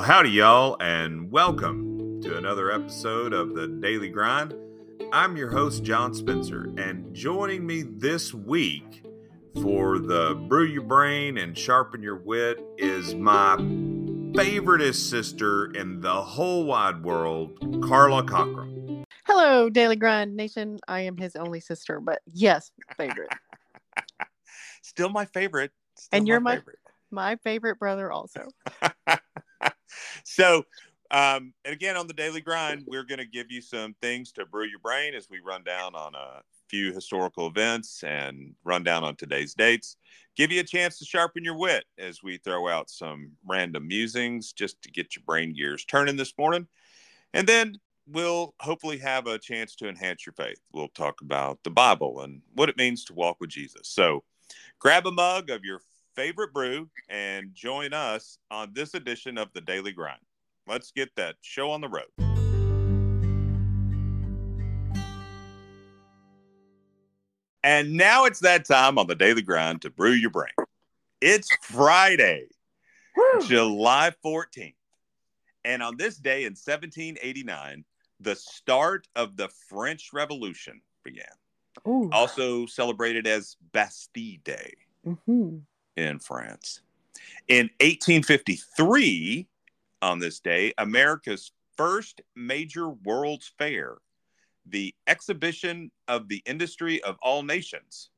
Well, howdy, y'all, and welcome to another episode of the Daily Grind. I'm your host, John Spencer, and joining me this week for the Brew Your Brain and Sharpen Your Wit is my favoriteest sister in the whole wide world, Carla Cochran. Hello, Daily Grind Nation. I am his only sister, but yes, favorite. Still my favorite. Still And you're my- favorite. My favorite brother, also. so um, and again on the daily grind we're going to give you some things to brew your brain as we run down on a few historical events and run down on today's dates. Give you a chance to sharpen your wit as we throw out some random musings just to get your brain gears turning this morning. And then we'll hopefully have a chance to enhance your faith. We'll talk about the bible and what it means to walk with jesus. So grab a mug of your favorite brew and join us on this edition of the Daily Grind. Let's get that show on the road. And now it's that time on the Daily Grind to brew your brain. It's Friday, July 14th. And on this day in 1789, the start of the French Revolution began, Ooh. also celebrated as Bastille Day hmm in France. In 1853, on this day, America's first major World's Fair, the Exhibition of the Industry of All Nations,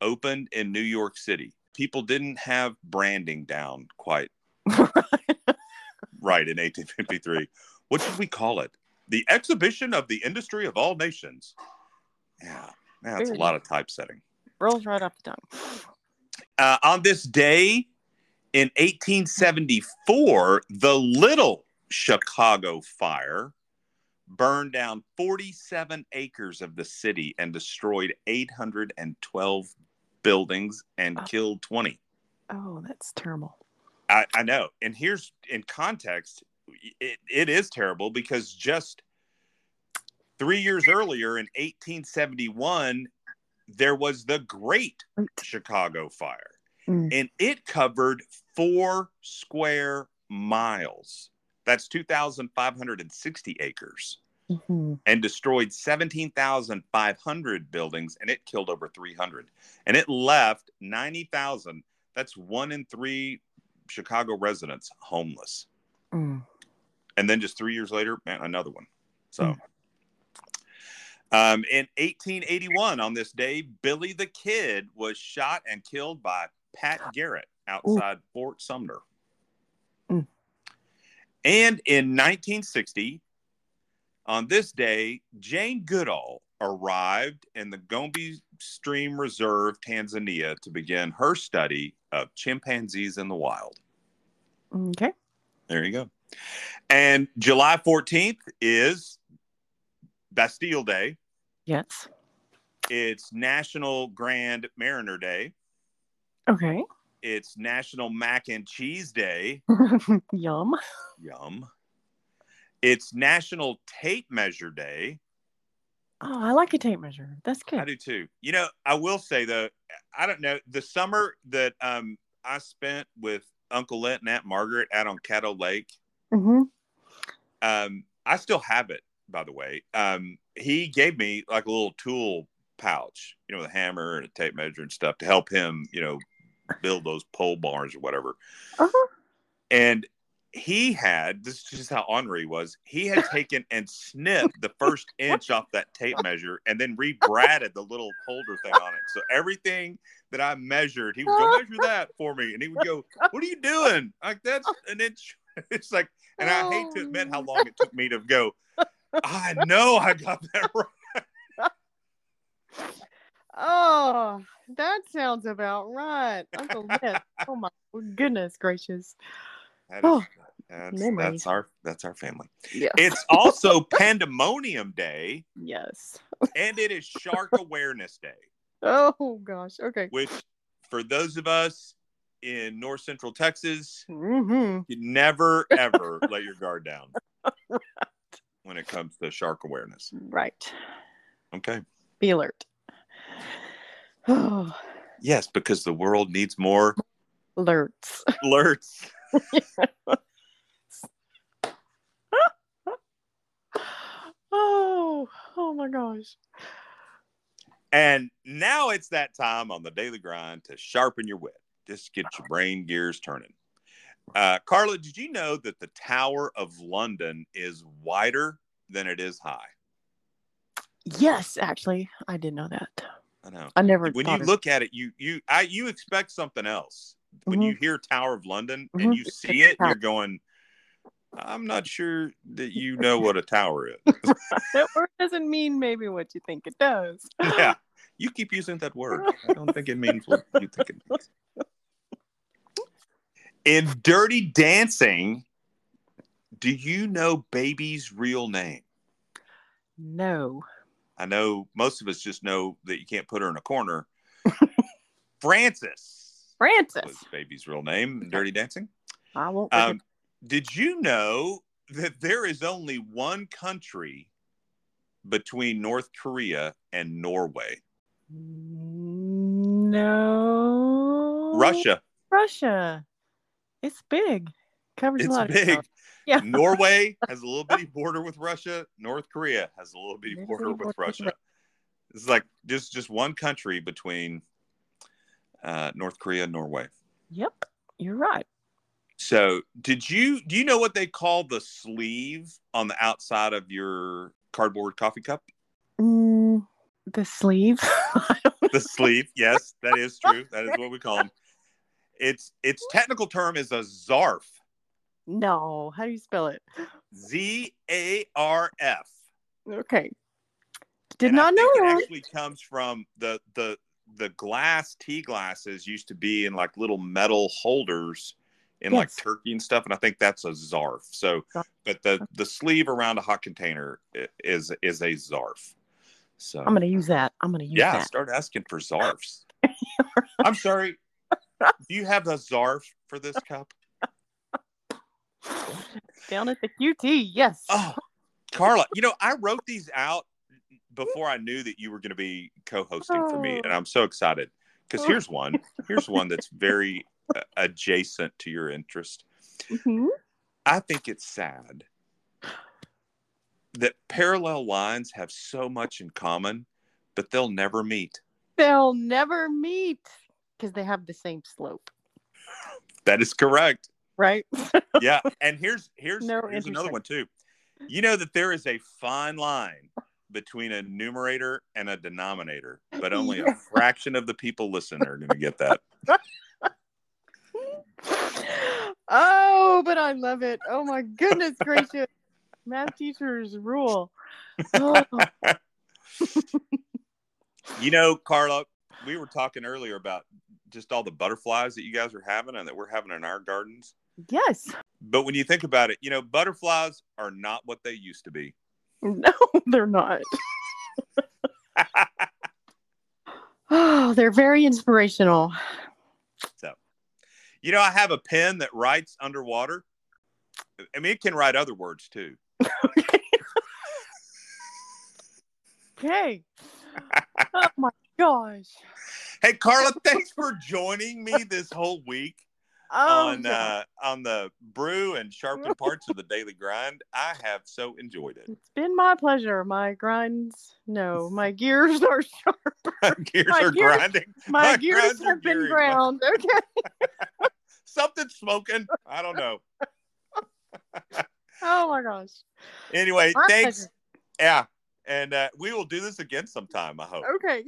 opened in New York City. People didn't have branding down quite right in 1853. What should we call it? The Exhibition of the Industry of All Nations. Yeah, that's a lot of typesetting. Rolls right off the tongue. Uh, on this day in 1874, the Little Chicago Fire burned down 47 acres of the city and destroyed 812 buildings and Oh. killed 20. Oh, that's terrible. I, I know. And here's in context, it, it is terrible because just three years earlier in 1871, there was the Great Chicago Fire, Mm. and it covered four square miles. That's 2,560 acres Mhm. and destroyed 17,500 buildings and it killed over 300. And it left 90,000. That's one in three Chicago residents homeless. Mm. And then just three years later, man, another one. So. Mm. Um, in 1881, on this day, Billy the Kid was shot and killed by Pat Garrett outside Fort Sumner. Mm. And in 1960, on this day, Jane Goodall arrived in the Gombe Stream Reserve, Tanzania, to begin her study of chimpanzees in the wild. Okay. There you go. And July 14th is Bastille Day. Yes. It's National Grand Marnier Day. Okay. It's National Mac and Cheese Day. Yum. Yum. It's National Tape Measure Day. Oh, I like a tape measure. That's good. I do too. You know, I will say though, I don't know the summer that um I spent with Uncle Lent and Aunt Margaret out on Caddo Lake. hmm Um, I still have it, by the way. Um, he gave me like a little tool pouch, you know, with a hammer and a tape measure and stuff to help him, you know, build those pole barns or whatever. Uh-huh. And he had this is just how ornery he was. He had taken and snipped the first inch off that tape measure and then rebratted the little holder thing on it. So everything that I measured, he would go measure that for me, and he would go, "What are you doing? Like that's an inch." It's like, and I hate to admit how long it took me to go. I know I got that right. Oh, that sounds about right. Uncle Ned. Oh my goodness gracious. That is, Oh, that's, that's our that's our family. Yeah. It's also Pandemonium Day, yes. and it is Shark Awareness Day. Oh gosh. Okay. which for those of us in north central Texas, hmm you never ever let your guard down when it comes to shark awareness. Right. Okay. Be alert. Oh. yes, because the world needs more alerts. Alerts. oh, oh my gosh. And now it's that time on the daily grind to sharpen your wit. Just get your brain gears turning. Uh, Carla, did you know that the Tower of London is wider than it is high? Yes, actually, I did know that. I know. I never. When you of- look at it, you you I you expect something else. When Mhm. you hear Tower of London Mhm. and you see it, you're going, I'm not sure that you know what a tower is. that word doesn't mean maybe what you think it does. yeah. You keep using that word. I don't think it means what you think it means. In Dirty Dancing, do you know Baby's real name? No. I know most of us just know that you can't put her in a corner. Frances Francis. was Baby's real name Dirty Dancing. I won't. Um, did you know that there is only one country between North Korea and Norway? No. Russia. Russia. It's big. Covers a It's lot of big. Yeah. Norway has a little bitty border with Russia. North Korea has a little bitty Little border with with Russia. It's like just just one country between uh, North Korea and Norway. Yep. You're right. So, did you do you know what they call the sleeve on the outside of your cardboard coffee cup? Mm, the sleeve. The sleeve, yes, that is true. That is what we call them. Its its technical term is a zarf. No. How do you spell it? Z A R F. Okay. Did And not know think that. It actually comes from the the the glass tea glasses used to be in like little metal holders in like turkey and stuff, and I think that's a zarf. So, but the the sleeve around a hot container is is a zarf. So I'm gonna use that. I'm gonna use yeah, that. start asking for zarfs. I'm sorry. Do you have a zarf for this cup? Down at the QT. Yes. Oh, Carla, you know, I wrote these out before I knew that you were going to be co-hosting for me, and I'm so excited because here's one. Here's one that's very uh, adjacent to your interest. Mhm. I think it's sad that parallel lines have so much in common, but they'll never meet. They'll never meet because they have the same slope, That is correct. Right? Yeah, and here's here's No here's another one too. You know that there is a fine line between a numerator and a denominator, but only a fraction of the people listening are going to get that. oh, but I love it. Oh my goodness gracious. Math teachers rule. Oh, You know, Carla, we were talking earlier about just all the butterflies that you guys are having and that we're having in our gardens. Yes. But when you think about it, you know, butterflies are not what they used to be. No, they're not. Oh, they're very inspirational. So, you know, I have a pen that writes underwater. I mean, it can write other words too. Okay. Oh my gosh. Hey, Carla, thanks for joining me this whole week Oh, on yeah. uh, on the brew and sharpen parts of the daily grind. I have so enjoyed it. it's been my pleasure. My grinds, no, my gears are sharp. gears My are gears- grinding. My, My gears have been ground. Okay. Something's smoking. I don't know. Oh my gosh. Anyway, My thanks. pleasure. Yeah, and uh, we will do this again sometime. I hope. Okay.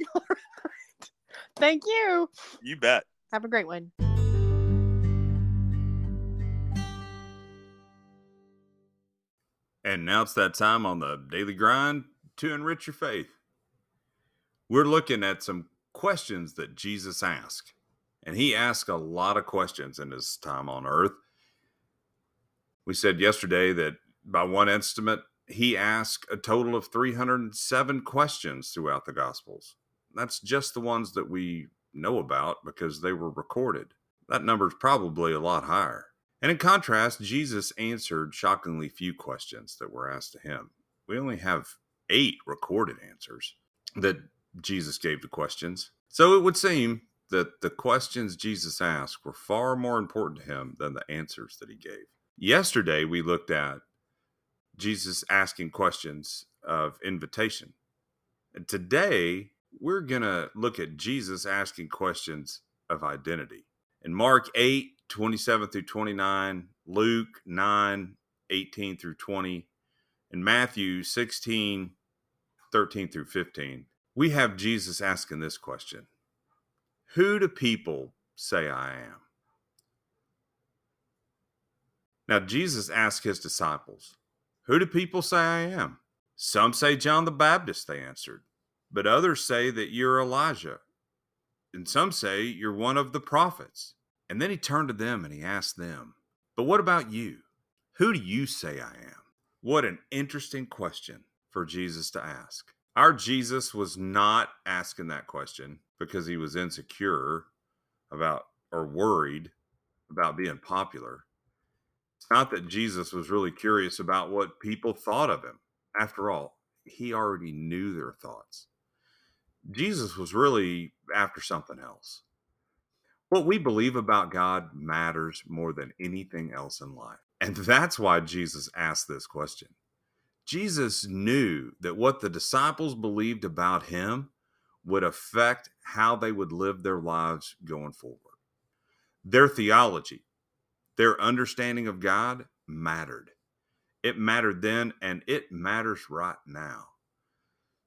Thank you. You bet. Have a great one. And now it's that time on the daily grind to enrich your faith. We're looking at some questions that Jesus asked. And he asked a lot of questions in his time on earth. We said yesterday that by one estimate, he asked a total of 307 questions throughout the Gospels. That's just the ones that we know about because they were recorded. That number is probably a lot higher. And in contrast, Jesus answered shockingly few questions that were asked to him. We only have eight recorded answers that Jesus gave to questions. So it would seem that the questions Jesus asked were far more important to him than the answers that he gave. Yesterday, we looked at Jesus asking questions of invitation. And today, we're going to look at Jesus asking questions of identity. In Mark 8, 27 through 29, Luke 9, 18 through 20, and Matthew 16, 13 through 15, we have Jesus asking this question Who do people say I am? Now, Jesus asked his disciples, Who do people say I am? Some say John the Baptist, they answered, but others say that you're Elijah, and some say you're one of the prophets. And then he turned to them and he asked them, But what about you? Who do you say I am? What an interesting question for Jesus to ask. Our Jesus was not asking that question because he was insecure about or worried about being popular. It's not that Jesus was really curious about what people thought of him. After all, he already knew their thoughts. Jesus was really after something else. What we believe about God matters more than anything else in life. And that's why Jesus asked this question. Jesus knew that what the disciples believed about him would affect how they would live their lives going forward. Their theology, their understanding of God mattered. It mattered then and it matters right now.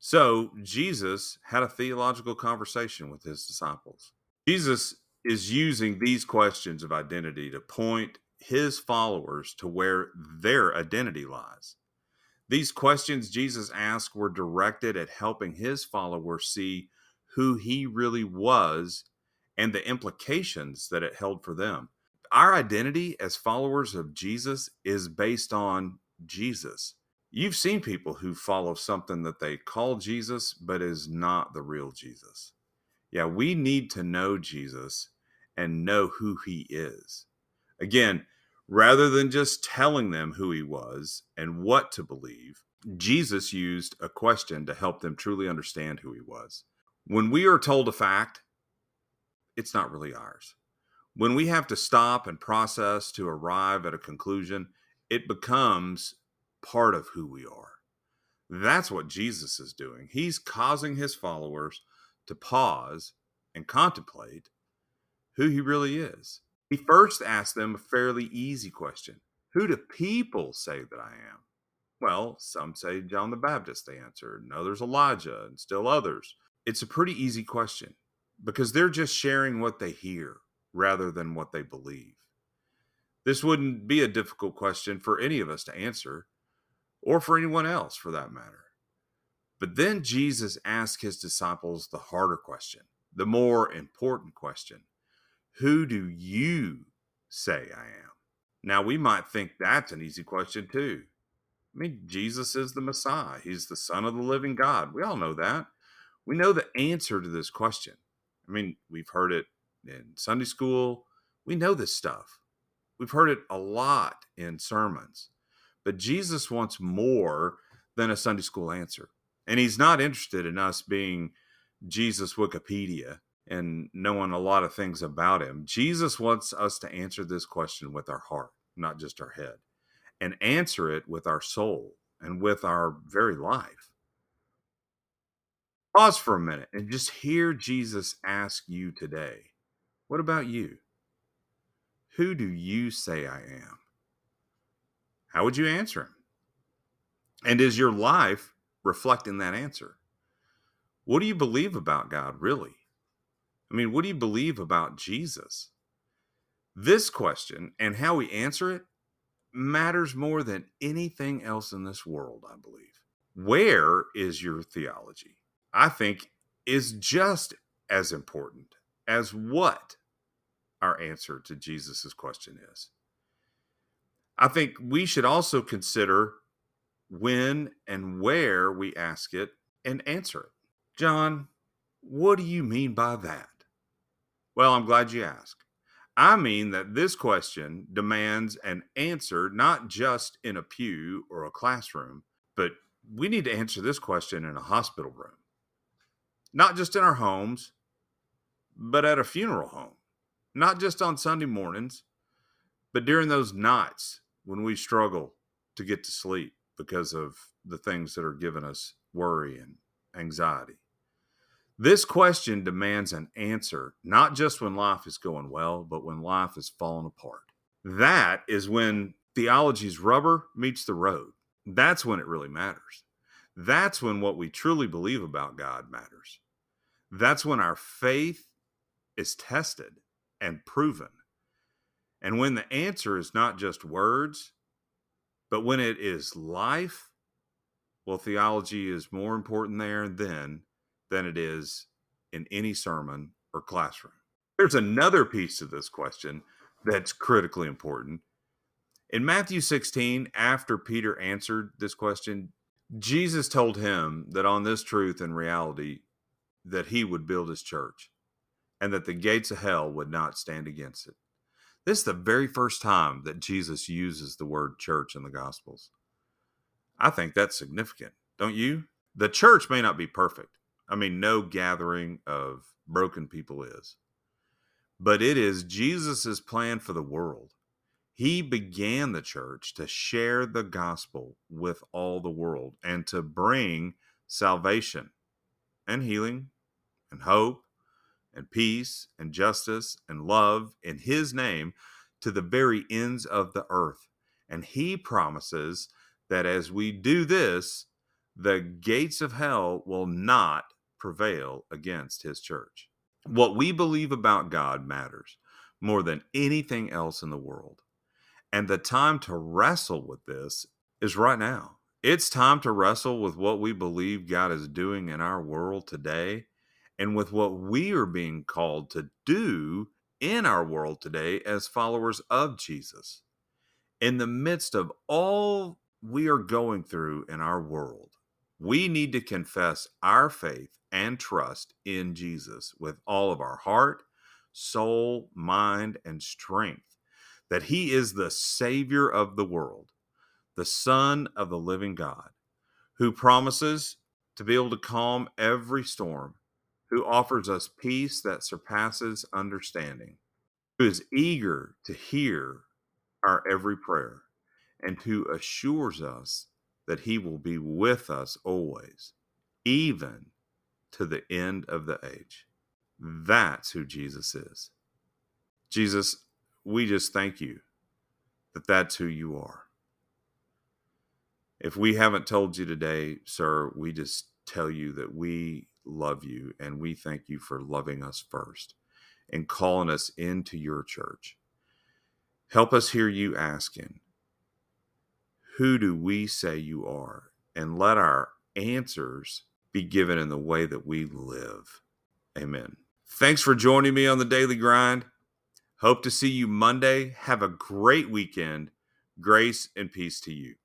So Jesus had a theological conversation with his disciples. Jesus is using these questions of identity to point his followers to where their identity lies. These questions Jesus asked were directed at helping his followers see who he really was and the implications that it held for them. Our identity as followers of Jesus is based on Jesus. You've seen people who follow something that they call Jesus, but is not the real Jesus. Yeah, we need to know Jesus and know who he is. Again, rather than just telling them who he was and what to believe, Jesus used a question to help them truly understand who he was. When we are told a fact, it's not really ours. When we have to stop and process to arrive at a conclusion, it becomes part of who we are. That's what Jesus is doing. He's causing his followers to pause and contemplate who he really is. He first asked them a fairly easy question Who do people say that I am? Well, some say John the Baptist, they answered, and others Elijah, and still others. It's a pretty easy question because they're just sharing what they hear rather than what they believe. This wouldn't be a difficult question for any of us to answer, or for anyone else for that matter. But then Jesus asked his disciples the harder question, the more important question Who do you say I am? Now, we might think that's an easy question too. I mean, Jesus is the Messiah, he's the Son of the living God. We all know that. We know the answer to this question. I mean, we've heard it in Sunday school, we know this stuff. We've heard it a lot in sermons, but Jesus wants more than a Sunday school answer. And he's not interested in us being Jesus Wikipedia and knowing a lot of things about him. Jesus wants us to answer this question with our heart, not just our head, and answer it with our soul and with our very life. Pause for a minute and just hear Jesus ask you today, What about you? Who do you say I am? How would you answer him? And is your life reflecting that answer? What do you believe about God, really? I mean, what do you believe about Jesus? This question and how we answer it matters more than anything else in this world, I believe. Where is your theology? I think is just as important as what our answer to Jesus' question is. I think we should also consider when and where we ask it and answer it. John, what do you mean by that? Well, I'm glad you asked. I mean that this question demands an answer not just in a pew or a classroom, but we need to answer this question in a hospital room. Not just in our homes, but at a funeral home not just on Sunday mornings, but during those nights when we struggle to get to sleep because of the things that are giving us worry and anxiety. This question demands an answer, not just when life is going well, but when life is falling apart. That is when theology's rubber meets the road. That's when it really matters. That's when what we truly believe about God matters. That's when our faith is tested and proven. And when the answer is not just words, but when it is life, well, theology is more important there then than it is in any sermon or classroom. There's another piece to this question that's critically important. In Matthew 16, after Peter answered this question, Jesus told him that on this truth and reality that he would build his church and that the gates of hell would not stand against it. This is the very first time that Jesus uses the word church in the Gospels. I think that's significant, don't you? The church may not be perfect. I mean, no gathering of broken people is. But it is Jesus' plan for the world. He began the church to share the gospel with all the world and to bring salvation and healing and hope and peace and justice and love in his name to the very ends of the earth. And he promises that as we do this, the gates of hell will not prevail against his church. What we believe about God matters more than anything else in the world. And the time to wrestle with this is right now. It's time to wrestle with what we believe God is doing in our world today and with what we are being called to do in our world today as followers of Jesus. In the midst of all we are going through in our world, we need to confess our faith and trust in Jesus with all of our heart, soul, mind, and strength, that He is the Savior of the world, the Son of the living God, who promises to be able to calm every storm who offers us peace that surpasses understanding, who is eager to hear our every prayer, and who assures us that he will be with us always, even to the end of the age. That's who Jesus is. Jesus, we just thank you that that's who you are. If we haven't told you today, sir, we just tell you that we love you and we thank you for loving us first and calling us into your church. Help us hear you asking, Who do we say you are? And let our answers be given in the way that we live. Amen. Thanks for joining me on the daily grind. Hope to see you Monday. Have a great weekend. Grace and peace to you.